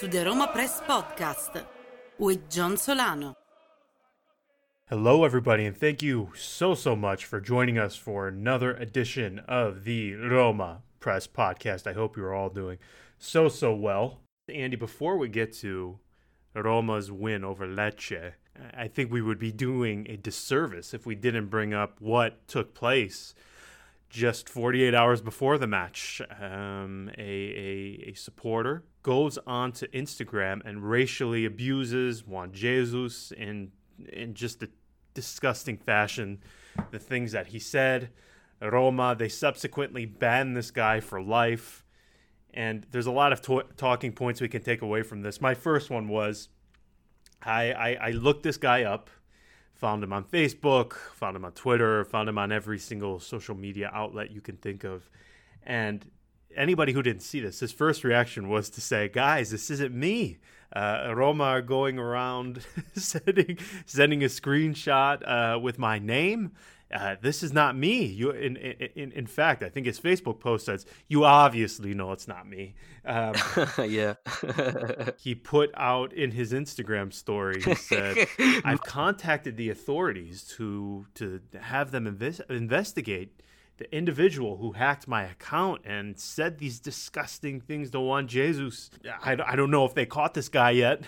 to the Roma Press Podcast with John Solano. Hello, everybody, and thank you so, so much for joining us for another edition of the Roma Press Podcast. I hope you're all doing so, so well. Andy, before we get to Roma's win over Lecce, I think we would be doing a disservice if we didn't bring up what took place just 48 hours before the match. Um, a, a, a, supporter goes onto Instagram and racially abuses Juan Jesus in, in just a disgusting fashion. The things that he said. Roma, they subsequently banned this guy for life. And there's a lot of to- talking points we can take away from this. My first one was I, I, I looked this guy up, found him on Facebook, found him on Twitter, found him on every single social media outlet you can think of. And anybody who didn't see this, his first reaction was to say, "Guys, this isn't me." Uh, Roma are going around sending sending a screenshot uh, with my name uh, this is not me. You, in, in, in fact, I think his Facebook post says, "You obviously know it's not me." Um, yeah. he put out in his Instagram story. He said, "I've contacted the authorities to to have them inves- investigate." The individual who hacked my account and said these disgusting things to Juan Jesus. I, I don't know if they caught this guy yet,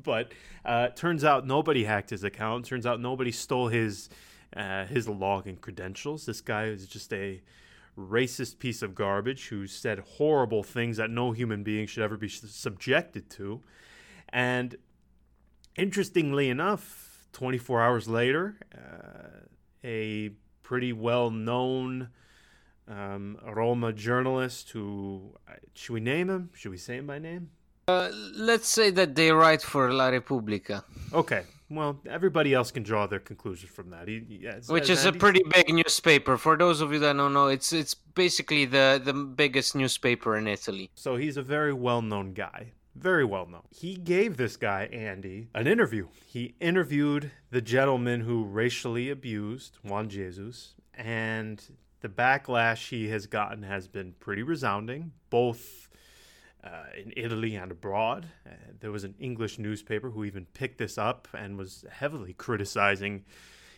but uh, turns out nobody hacked his account. Turns out nobody stole his uh, his login credentials. This guy is just a racist piece of garbage who said horrible things that no human being should ever be subjected to. And interestingly enough, 24 hours later, uh, a pretty well known um, Roma journalist who, uh, should we name him? Should we say him by name? Uh, let's say that they write for La Repubblica. Okay, well, everybody else can draw their conclusions from that. He, yeah, Which is a pretty big newspaper. For those of you that don't know, it's it's basically the the biggest newspaper in Italy. So he's a very well known guy. Very well known. He gave this guy, Andy, an interview. He interviewed the gentleman who racially abused Juan Jesus, and the backlash he has gotten has been pretty resounding, both uh, in Italy and abroad. Uh, there was an English newspaper who even picked this up and was heavily criticizing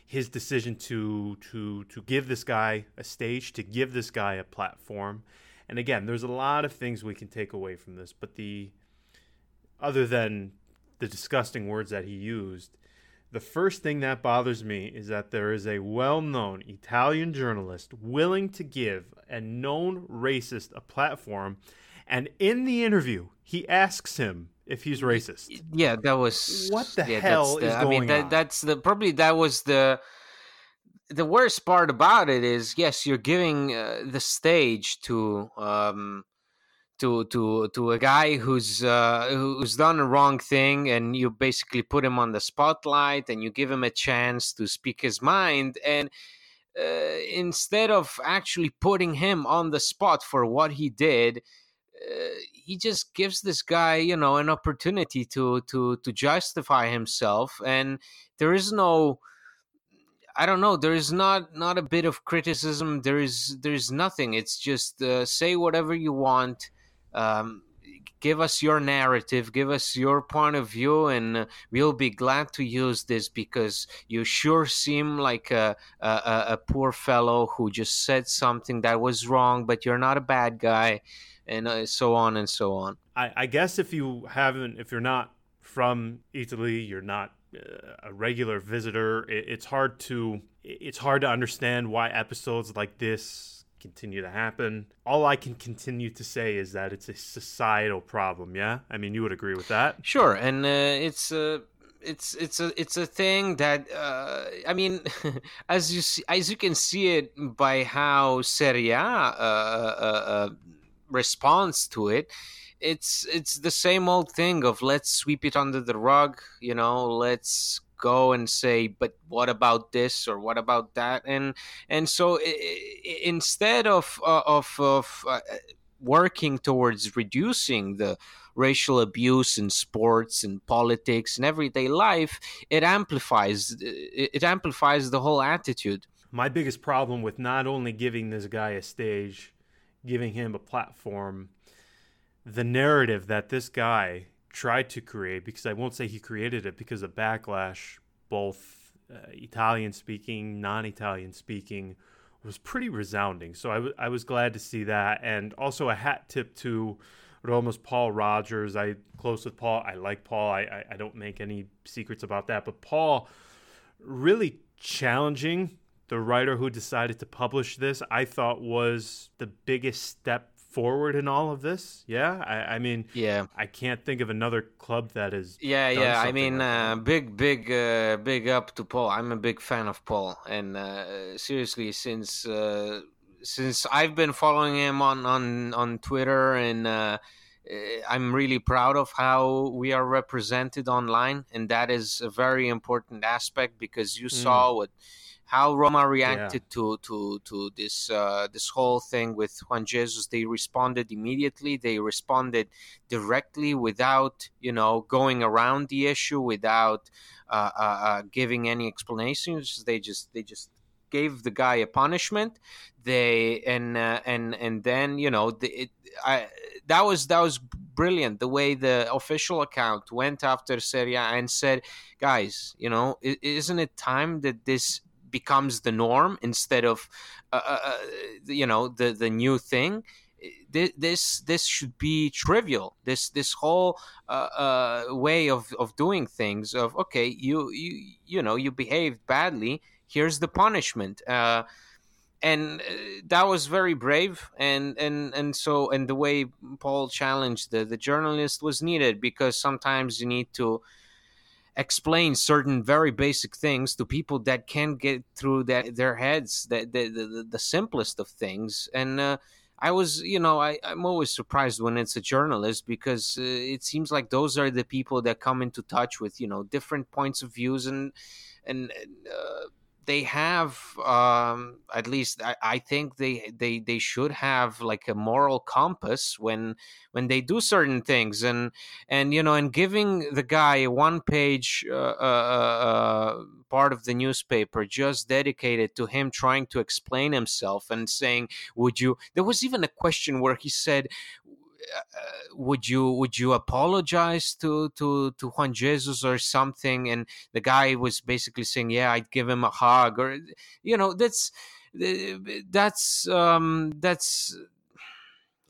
his decision to to to give this guy a stage, to give this guy a platform. And again, there's a lot of things we can take away from this, but the other than the disgusting words that he used, the first thing that bothers me is that there is a well-known Italian journalist willing to give a known racist a platform and in the interview, he asks him if he's racist. Yeah, that was what the yeah, hell the, is I mean, that, on? that's the probably that was the the worst part about it is yes, you're giving uh, the stage to um to to to a guy who's uh, who's done a wrong thing, and you basically put him on the spotlight, and you give him a chance to speak his mind, and. Uh, instead of actually putting him on the spot for what he did, he just gives this guy, you know, an opportunity to to to justify himself, and there is no. I don't know. There is not not a bit of criticism. There is there is nothing. It's just uh, say whatever you want. Um, give us your narrative, give us your point of view, and we'll be glad to use this because you sure seem like a, a, a poor fellow who just said something that was wrong, but you're not a bad guy and uh, so on and so on. I, I, guess if you haven't, if you're not from Italy, you're not uh, a regular visitor. It, it's hard to it's hard to understand why episodes like this continue to happen. All I can continue to say is that it's a societal problem. Yeah, I mean you would agree with that. Sure, and uh, it's. Uh it's it's a it's a thing that uh, I mean, as you see, as you can see it by how Serie A uh, uh, uh response to it it's it's the same old thing of let's sweep it under the rug you know let's go and say but what about this or what about that? And and so instead of uh, of of uh, working towards reducing the racial abuse in sports and politics and everyday life it amplifies it amplifies the whole attitude. My biggest problem with not only giving this guy a stage giving him a platform, the narrative that this guy tried to create because I won't say he created it because of backlash, both uh, Italian speaking, non Italian speaking, was pretty resounding. So I, w- I was glad to see that. And also a hat tip to Roma's Paul Rogers. I close with Paul. I like Paul. I, I, I don't make any secrets about that. But Paul really challenging the writer who decided to publish this, I thought was the biggest step forward in all of this. Yeah, I, I mean, yeah, I can't think of another club that is. Yeah, yeah. I mean, like uh, big, big, uh, big up to Paul. I'm a big fan of Paul, and uh, seriously, since uh, since I've been following him on on on Twitter and. Uh, I'm really proud of how we are represented online, and that is a very important aspect because you mm. saw what how Roma reacted yeah. to to to this uh, this whole thing with Juan Jesus. They responded immediately. They responded directly without you know going around the issue, without uh, uh, uh giving any explanations. They just they just gave the guy a punishment. They and uh, and and then you know the, it, I that was that was brilliant the way the official account went after Serie and said, guys, you know, isn't it time that this becomes the norm instead of uh, uh, uh you know the the new thing this this should be trivial. This this whole uh, uh, way of, of doing things of okay you you you know you behaved badly here's the punishment uh, and that was very brave and and and so and the way paul challenged the, the journalist was needed because sometimes you need to explain certain very basic things to people that can't get through that, their heads the, the, the, the simplest of things. And uh, I was, you know, I, I'm always surprised when it's a journalist because uh, it seems like those are the people that come into touch with, you know, different points of views and and uh, they have um, at least I, I, think they, they they should have like a moral compass when when they do certain things. And and you know and giving the guy a one page uh, uh, uh, uh, part of the newspaper just dedicated to him trying to explain himself and saying would you there was even a question where he said would you would you apologize to to to Juan Jesus or something? And the guy was basically saying, yeah, I'd give him a hug, or you know, that's that's um, that's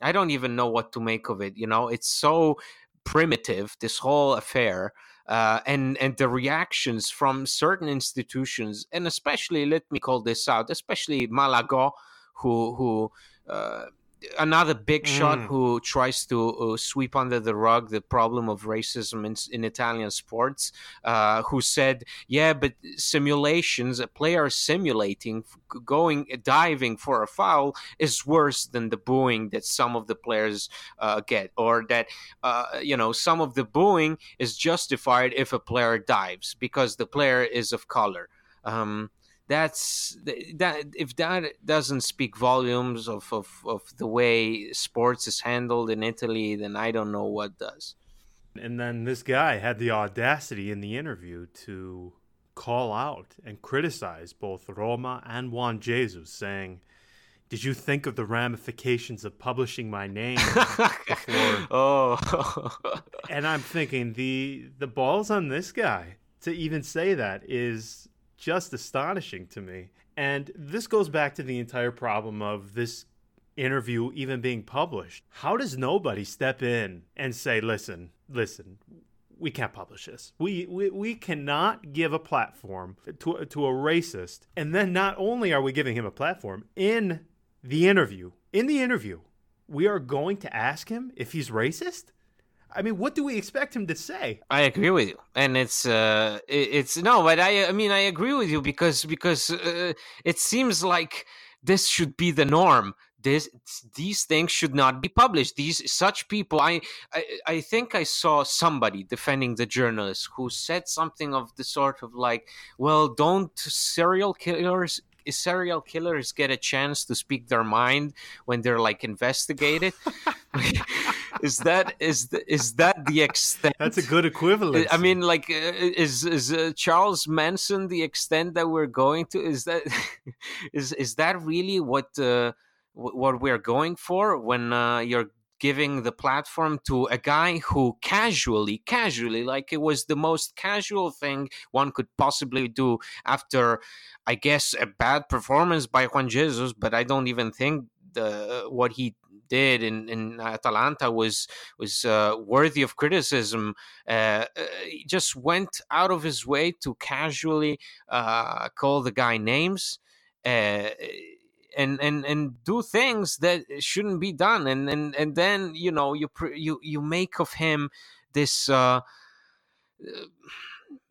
I don't even know what to make of it. You know, it's so primitive this whole affair. Uh, and and the reactions from certain institutions, and especially let me call this out, especially Malagò, who who uh, another big shot mm. who tries to uh, sweep under the rug the problem of racism in, in Italian sports, uh, who said, "Yeah, but simulations, a player simulating going diving for a foul is worse than the booing that some of the players uh, get, or that uh, you know some of the booing is justified if a player dives because the player is of color." Um, that's that if that doesn't speak volumes of, of, of the way sports is handled in Italy, then I don't know what does. And then this guy had the audacity in the interview to call out and criticize both Roma and Juan Jesus, saying, Did you think of the ramifications of publishing my name before? oh. and I'm thinking the the balls on this guy to even say that is just astonishing to me. And this goes back to the entire problem of this interview even being published. How does nobody step in and say, listen, listen, we can't publish this. We, we, we cannot give a platform to, to a racist. And then not only are we giving him a platform, in the interview, in the interview, we are going to ask him if he's racist? I mean, what do we expect him to say? I agree with you, and it's uh, it's no, but I I mean I agree with you because because uh, it seems like this should be the norm. This these things should not be published. These such people, I, I I think I saw somebody defending the journalist who said something of the sort of like, well, don't serial killers serial killers get a chance to speak their mind when they're like investigated? Is that is the, is that the extent? That's a good equivalent. I mean like uh, is is uh, charles manson the extent that we're going to? Is that is is that really what uh, what we're going for when uh, you're giving the platform to a guy who casually, casually, like it was the most casual thing one could possibly do after, I guess, a bad performance by Juan Jesus. But I don't even think the what he did in, in Atalanta was was uh, worthy of criticism. Uh, uh, he just went out of his way to casually uh, call the guy names. Uh, and and and do things that shouldn't be done. And and and then you know you you you make of him this uh,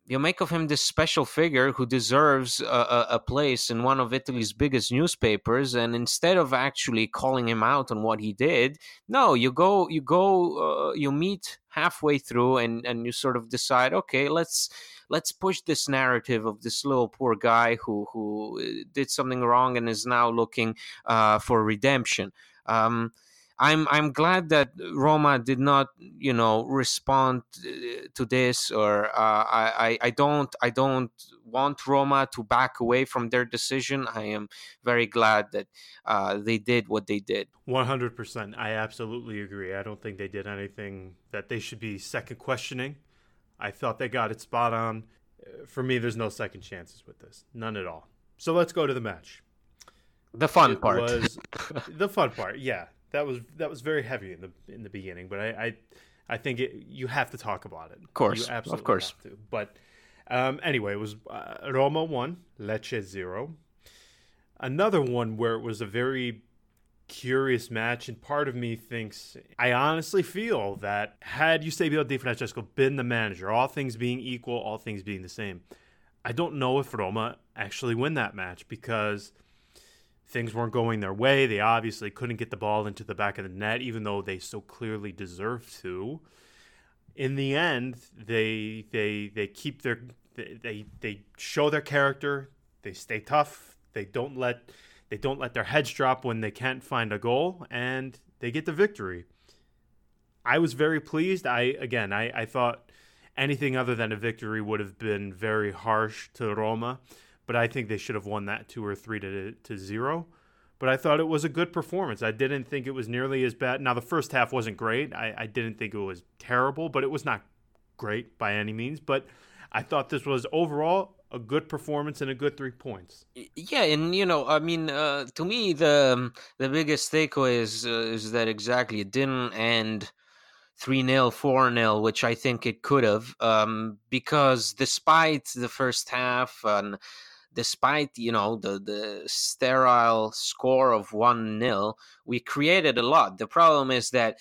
you make of him this special figure who deserves a, a, place in one of Italy's biggest newspapers, and instead of actually calling him out on what he did, no, you go, you go, uh, you meet halfway through, and and you sort of decide, okay, let's let's push this narrative of this little poor guy who who uh, did something wrong and is now looking uh, for redemption. Um, I'm I'm glad that Roma did not you know respond uh, to this or uh, I I don't I don't want Roma to back away from their decision. I am very glad that uh, they did what they did. One hundred percent. I absolutely agree. I don't think they did anything that they should be second questioning. I thought they got it spot on. For me, there's no second chances with this, none at all. So let's go to the match. The fun it part was the fun part. Yeah, that was that was very heavy in the in the beginning, but I I, I think it, you have to talk about it. Of course, you absolutely of course. have to. But um, anyway, it was uh, Roma one, Lecce zero. Another one where it was a very curious match, and part of me thinks I honestly feel that had Eusebio Di Francesco been the manager, all things being equal, all things being the same, I don't know if Roma actually win that match because things weren't going their way. They obviously couldn't get the ball into the back of the net, even though they so clearly deserved to. In the end, they they they keep their they they show their character. They stay tough. They don't let they don't let their heads drop when they can't find a goal, and they get the victory. I was very pleased. I again, I, I thought anything other than a victory would have been very harsh to Roma but I think they should have won that two or three to to zero. But I thought it was a good performance. I didn't think it was nearly as bad. Now the first half wasn't great. I, I didn't think it was terrible, but it was not great by any means. But I thought this was overall a good performance and a good three points. Yeah, and you know, I mean, uh, to me, the um, the biggest takeaway is uh, is that exactly it didn't end three 0 four 0 which I think it could have, um, because despite the first half and despite you know the the sterile score of 1 0 we created a lot the problem is that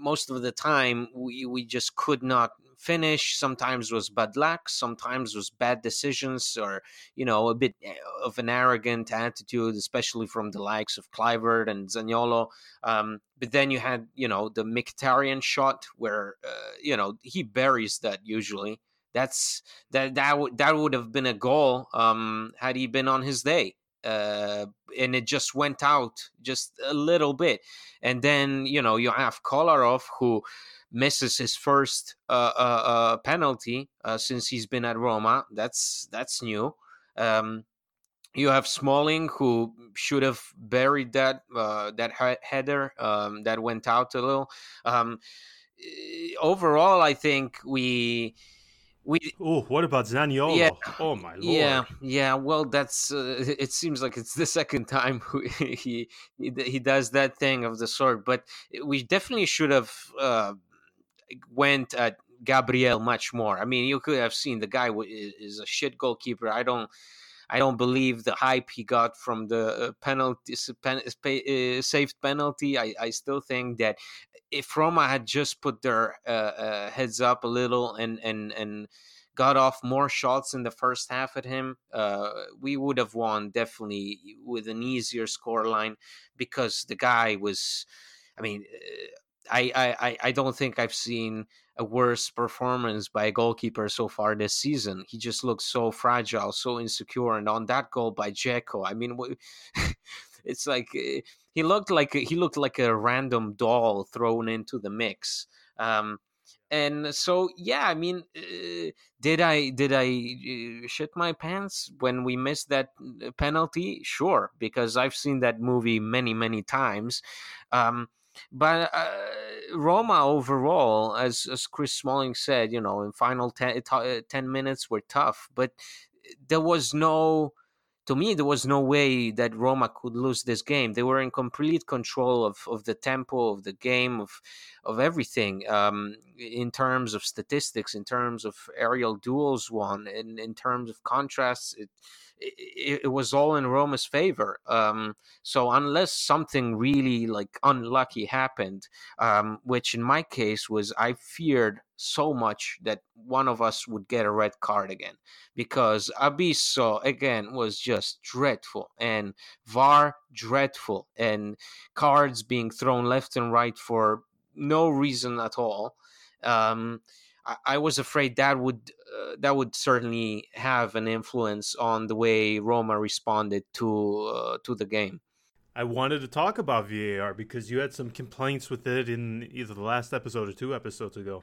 most of the time we, we just could not finish. Sometimes was bad luck sometimes was bad decisions or you know a bit eh, of an arrogant attitude especially from the likes of Kluivert and Zaniolo. Um, but then you had you know the Mkhitaryan shot where uh, you know he buries that usually. That's that that w- that would have been a goal um, had he been on his day. Uh, and it just went out just a little bit, and then you know you have Kolarov who misses his first uh, uh, uh penalty uh, since he's been at Roma. That's that's new. Um, you have Smalling who should have buried that uh, that header um, that went out a little. Um, overall, I think we we oh what about Zaniolo? Yeah, oh my lord. Yeah, yeah. Well, that's uh, it. Seems like it's the second time he, he he does that thing of the sort. But we definitely should have uh, went at Gabriel much more. I mean, you could have seen the guy is a shit goalkeeper. I don't. I don't believe the hype he got from the uh, penalty pen, uh, saved penalty. I, I still think that if Roma had just put their uh, uh, heads up a little and and and got off more shots in the first half at him, uh, we would have won definitely with an easier score line because the guy was. I mean, uh, I I I don't think I've seen a worse performance by a goalkeeper so far this season. He just looks so fragile, so insecure, and on that goal by Dzeko, I mean. it's like eh, he looked like he looked like a random doll thrown into the mix. Um, and so yeah i mean uh, did i did i uh, shit my pants when we missed that penalty sure because i've seen that movie many many times um, but uh, Roma overall, as as Chris Smalling said, you know, in final 10, uh, 10 minutes were tough, but there was no to me, there was no way that Roma could lose this game. They were in complete control of, of the tempo of the game, of of everything um, in terms of statistics, in terms of aerial duels won, in, in terms of contrasts. It, it, it, was all in Roma's favor. Um, so unless something really like unlucky happened, um, which in my case was I feared so much that one of us would get a red card again because Abisso again was just dreadful and VAR dreadful and cards being thrown left and right for no reason at all. Um, I, I was afraid that would uh, that would certainly have an influence on the way Roma responded to uh, to the game. I wanted to talk about VAR because you had some complaints with it in either the last episode or two episodes ago.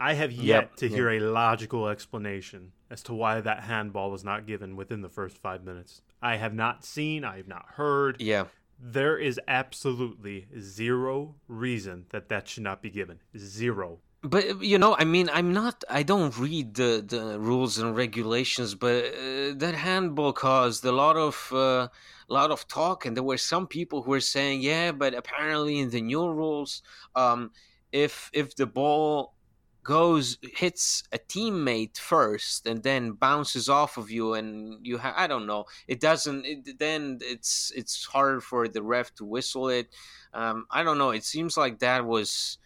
I have yet yep, to hear a logical explanation as to why that handball was not given within the first five minutes. I have not seen, I have not heard. Yeah. There is absolutely zero reason that that should not be given. Zero but you know i mean i'm not i don't read the the rules and regulations but uh, that handball caused a lot of uh, lot of talk and there were some people who were saying yeah but apparently in the new rules um if if the ball goes hits a teammate first and then bounces off of you and you have i don't know. It doesn't it, then it's it's hard for the ref to whistle it. Um i don't know. It seems like that was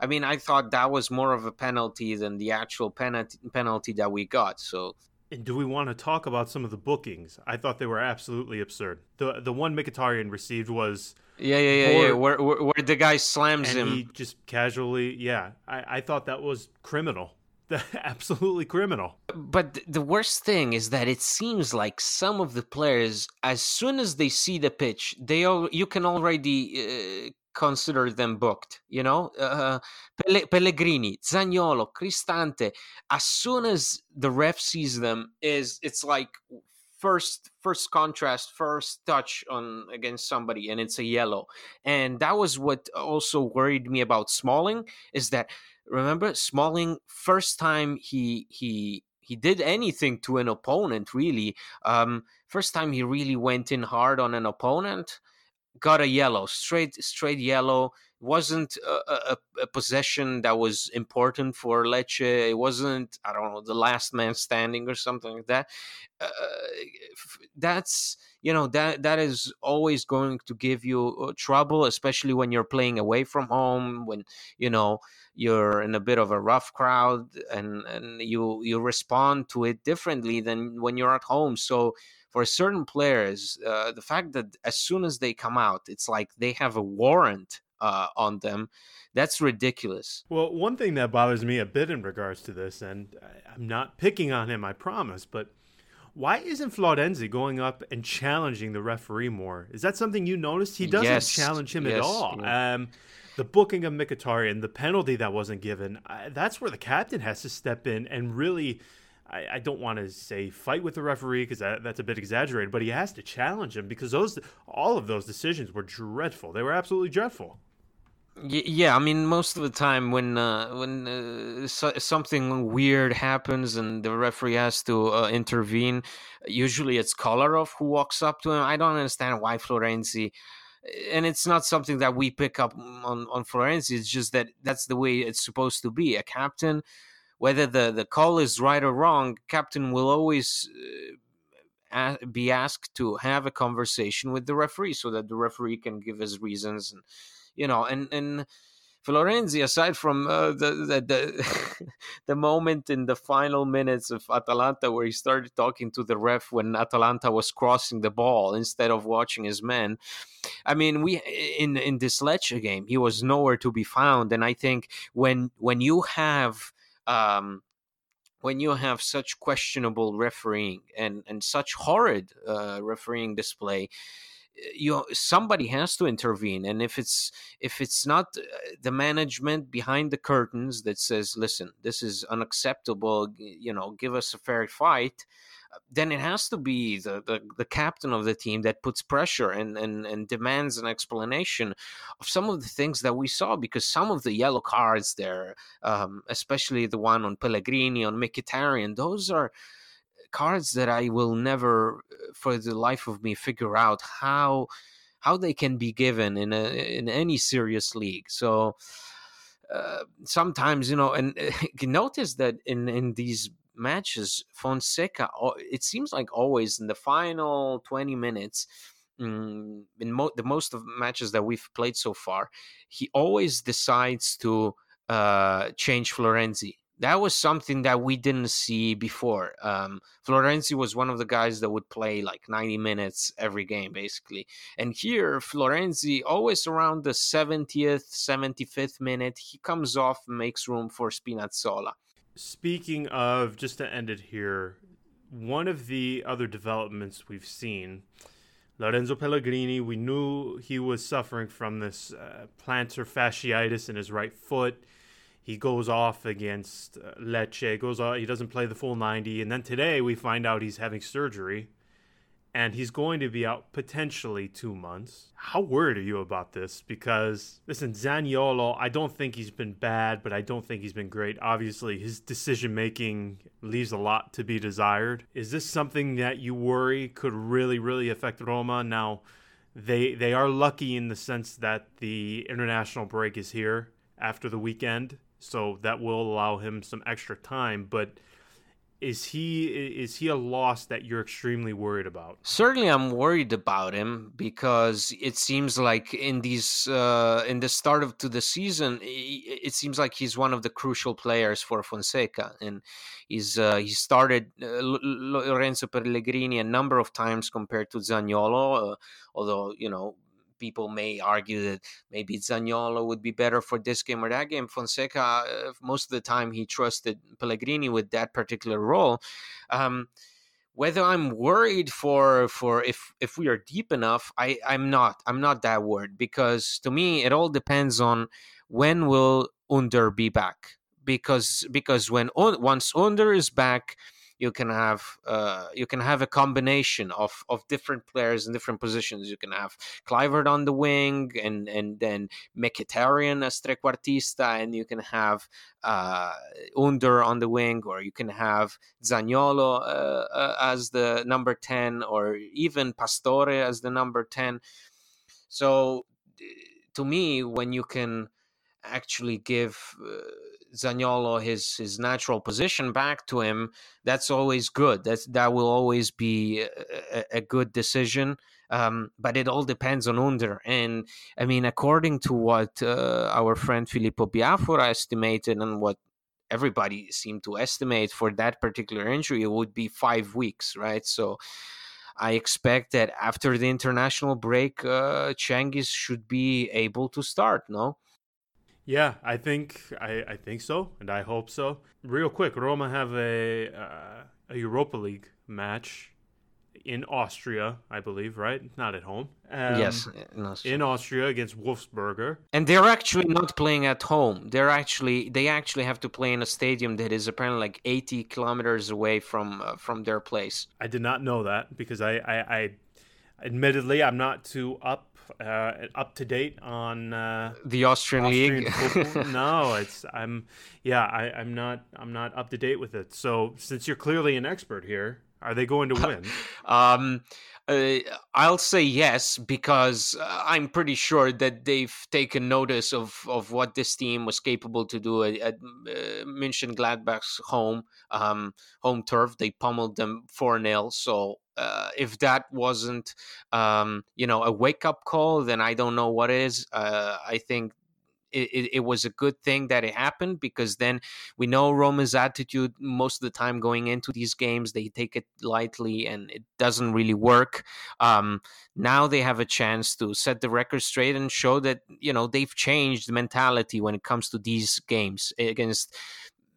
I mean, I thought that was more of a penalty than the actual penalty penalty that we got. So. And do we want to talk about some of the bookings? I thought they were absolutely absurd. The the one Mkhitaryan received was yeah yeah yeah, yeah. Where, where, where the guy slams and him. He just casually yeah. I, I thought that was criminal. absolutely criminal. But the worst thing is that it seems like some of the players, as soon as they see the pitch, they all, you can already uh, consider them booked. You know, uh, Pellegrini, Zaniolo, Cristante. As soon as the ref sees them, is it's like first first contrast first touch on against somebody and it's a yellow and that was what also worried me about smalling is that remember smalling first time he he he did anything to an opponent really um first time he really went in hard on an opponent got a yellow, straight straight yellow. It wasn't a, a, a, possession that was important for Lecce. It wasn't I don't know the last man standing or something like that. Uh, that's you know that that is always going to give you uh, trouble, especially when you're playing away from home. When you know you're in a bit of a rough crowd and and you you respond to it differently than when you're at home. So for certain players, uh, the fact that as soon as they come out, it's like they have a warrant uh, on them. That's ridiculous. Well, one thing that bothers me a bit in regards to this, and I'm not picking on him, I promise, but why isn't Florenzi going up and challenging the referee more? Is that something you noticed? He doesn't yes. challenge him yes. at all. Yeah. Um, the booking of Mkhitaryan, the penalty that wasn't given, uh, that's where the captain has to step in and really – I, I don't want to say fight with the referee because that, that's a bit exaggerated, but he has to challenge him because those all of those decisions were dreadful. They were absolutely dreadful. Yeah, I mean, most of the time when uh, when uh, so- something weird happens and the referee has to uh, intervene, usually it's Kolarov who walks up to him. I don't understand why Florenzi, and it's not something that we pick up on on Florenzi. It's just that that's the way it's supposed to be. A captain whether the, the call is right or wrong, captain will always uh, be asked to have a conversation with the referee so that the referee can give his reasons and you know and and Florenzi, aside from uh, the the the, the, moment in the final minutes of Atalanta where he started talking to the ref when Atalanta was crossing the ball instead of watching his men, I mean, we in in this Lecce game he was nowhere to be found, and I think when when you have um, when you have such questionable refereeing and, and such horrid uh, refereeing display, you somebody has to intervene. And if it's if it's not uh, the management behind the curtains that says listen this is unacceptable you know give us a fair fight then it has to be the, the, the, captain of the team that puts pressure and, and, and demands an explanation of some of the things that we saw because some of the yellow cards there, um, especially the one on Pellegrini, on Mkhitaryan, those are cards that I will never, uh, for the life of me, figure out how how they can be given in a in any serious league. So. Uh, sometimes you know and uh, notice that in in these matches, Fonseca, it seems like always in the final 20 minutes, mm, in mo- the most of matches that we've played so far, he always decides to uh, change Florenzi. That was something that we didn't see before. Um, Florenzi was one of the guys that would play like 90 minutes every game, basically. And here, Florenzi, always around the 70th, 75th minute, he comes off makes room for Spinazzola. Speaking of, just to end it here, one of the other developments we've seen, Lorenzo Pellegrini, we knew he was suffering from this uh, plantar fasciitis in his right foot. He goes off against uh, Lecce, goes off, he doesn't play the full 90, and then today we find out he's having surgery and he's going to be out potentially two months. How worried are you about this? Because, listen, Zaniolo, I don't think he's been bad, but I don't think he's been great. Obviously, his decision making leaves a lot to be desired. Is this something that you worry could really, really affect Roma? Now, they they are lucky in the sense that the international break is here after the weekend, so that will allow him some extra time, but is he is he a loss that you're extremely worried about? Certainly i'm worried about him because it seems like in these uh, in the start of to the season it seems like he's one of the crucial players for fonseca. And he's uh, he started uh, lorenzo pellegrini a number of times compared to zaniolo uh, although you know people may argue that maybe Zaniolo would be better for this game or that game. Fonseca, uh, most of the time, he trusted Pellegrini with that particular role. Um, whether I'm worried for for if if we are deep enough, I I'm not. I'm not that worried because to me it all depends on when will Under be back. Because because when once Under is back you can have uh, you can have a combination of of different players in different positions. You can have Kluivert on the wing, and and then Mkhitaryan as trequartista, and you can have uh, Under on the wing, or you can have Zaniolo uh, uh, as the number ten, or even Pastore as the number ten. So, to me, when you can actually give uh, Zaniolo his his natural position back to him, that's always good. That that will always be a, a good decision. Um, but it all depends on Under. And I mean, according to what uh, our friend Filippo Biafora estimated and what everybody seemed to estimate for that particular injury, it would be five weeks, right? So I expect that after the international break, uh, Cengiz should be able to start, no? Yeah, I think I, I think so, and I hope so. Real quick, Roma have a uh, a Europa League match in Austria, I believe, right? Not at home. Um, yes, in Austria. in Austria against Wolfsberger. And they're actually not playing at home. They're actually they actually have to play in a stadium that is apparently like 80 kilometers away from uh, from their place. I did not know that because I, I, I admittedly I'm not too up uh, up to date on uh, the Austrian, Austrian League? no, it's I'm yeah I, I'm not I'm not up to date with it. So since you're clearly an expert here, are they going to win? um, uh, I'll say yes because uh, I'm pretty sure that they've taken notice of, of what this team was capable to do at, at uh, Mönchengladbach's home um, home turf. They pummeled them four 0 So uh, if that wasn't um, you know a wake up call, then I don't know what is. Uh, I think it, it, was a good thing that it happened because then we know Roma's attitude most of the time going into these games. They take it lightly and it doesn't really work. Um, now they have a chance to set the record straight and show that, you know, they've changed the mentality when it comes to these games against,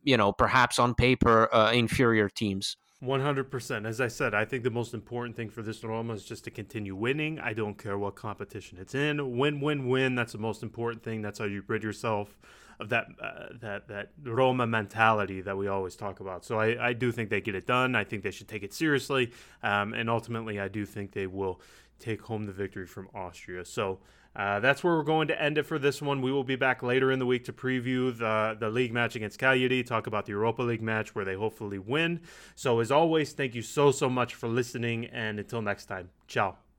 you know, perhaps on paper, uh, inferior teams. 100%. As I said, I think the most important thing for this Roma is just to continue winning. I don't care what competition it's in. Win, win, win. That's the most important thing. That's how you rid yourself of that uh, that that Roma mentality that we always talk about. So I, I do think they get it done. I think they should take it seriously, um, and ultimately, I do think they will take home the victory from Austria. So. Uh, that's where we're going to end it for this one. We will be back later in the week to preview the the league match against Cagliari, talk about the Europa League match where they hopefully win. So as always, thank you so so much for listening, and until next time, ciao.